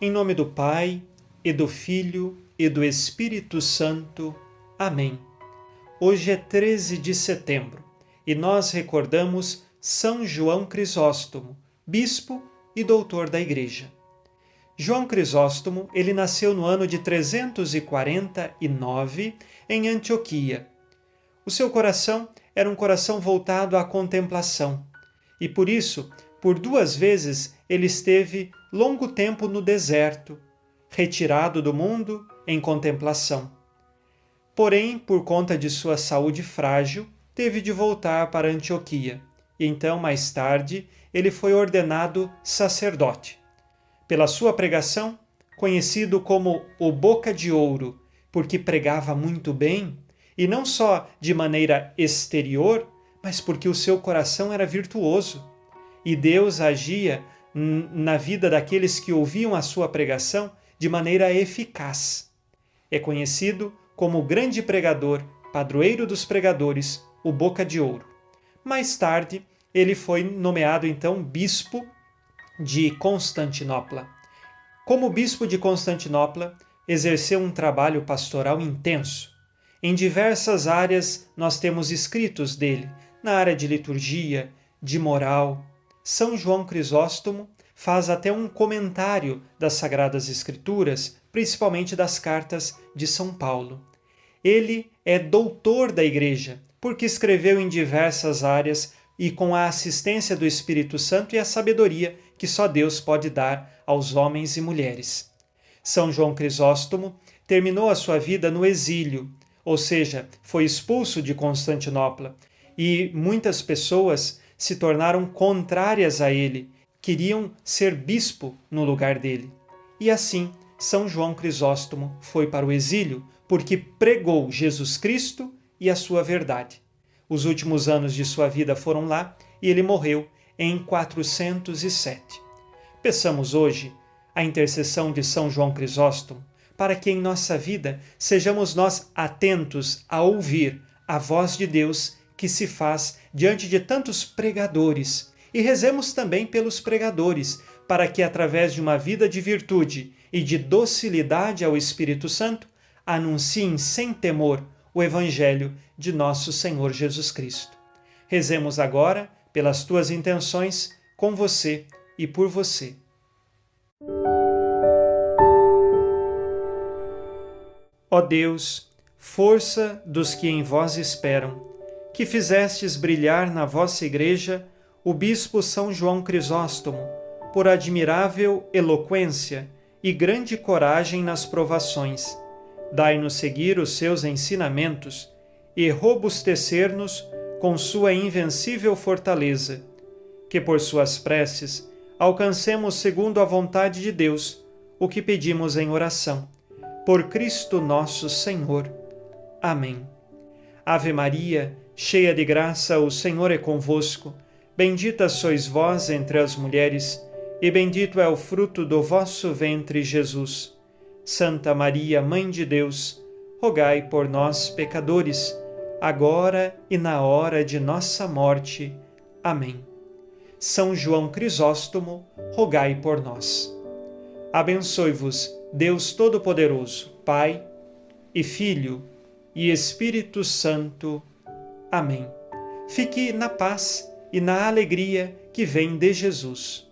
Em nome do Pai, e do Filho, e do Espírito Santo. Amém. Hoje é 13 de setembro e nós recordamos São João Crisóstomo, bispo e doutor da Igreja. João Crisóstomo, ele nasceu no ano de 349 em Antioquia. O seu coração era um coração voltado à contemplação e por isso, por duas vezes, ele esteve longo tempo no deserto, retirado do mundo em contemplação. Porém, por conta de sua saúde frágil, teve de voltar para Antioquia, e então, mais tarde, ele foi ordenado sacerdote. Pela sua pregação, conhecido como o Boca de Ouro, porque pregava muito bem, e não só de maneira exterior, mas porque o seu coração era virtuoso, e Deus agia na vida daqueles que ouviam a sua pregação de maneira eficaz. É conhecido como o grande pregador, padroeiro dos pregadores, o Boca de Ouro. Mais tarde, ele foi nomeado então bispo de Constantinopla. Como bispo de Constantinopla, exerceu um trabalho pastoral intenso. Em diversas áreas nós temos escritos dele, na área de liturgia, de moral. São João Crisóstomo faz até um comentário das Sagradas Escrituras, principalmente das cartas de São Paulo. Ele é doutor da Igreja, porque escreveu em diversas áreas e com a assistência do Espírito Santo e a sabedoria que só Deus pode dar aos homens e mulheres. São João Crisóstomo terminou a sua vida no exílio, ou seja, foi expulso de Constantinopla, e muitas pessoas se tornaram contrárias a ele queriam ser bispo no lugar dele. E assim, São João Crisóstomo foi para o exílio porque pregou Jesus Cristo e a sua verdade. Os últimos anos de sua vida foram lá e ele morreu em 407. Peçamos hoje a intercessão de São João Crisóstomo para que em nossa vida sejamos nós atentos a ouvir a voz de Deus que se faz diante de tantos pregadores e rezemos também pelos pregadores, para que, através de uma vida de virtude e de docilidade ao Espírito Santo, anunciem sem temor o Evangelho de nosso Senhor Jesus Cristo. Rezemos agora pelas tuas intenções, com você e por você. Ó Deus, força dos que em vós esperam, que fizestes brilhar na vossa Igreja o bispo São João Crisóstomo, por admirável eloquência e grande coragem nas provações. Dai-nos seguir os seus ensinamentos e robustecer-nos com sua invencível fortaleza, que por suas preces alcancemos segundo a vontade de Deus o que pedimos em oração. Por Cristo nosso Senhor. Amém. Ave Maria, cheia de graça, o Senhor é convosco. Bendita sois vós entre as mulheres, e bendito é o fruto do vosso ventre, Jesus. Santa Maria, Mãe de Deus, rogai por nós, pecadores, agora e na hora de nossa morte. Amém. São João Crisóstomo, rogai por nós. Abençoe-vos, Deus Todo-Poderoso, Pai e Filho e Espírito Santo. Amém. Fique na paz e na alegria que vem de Jesus.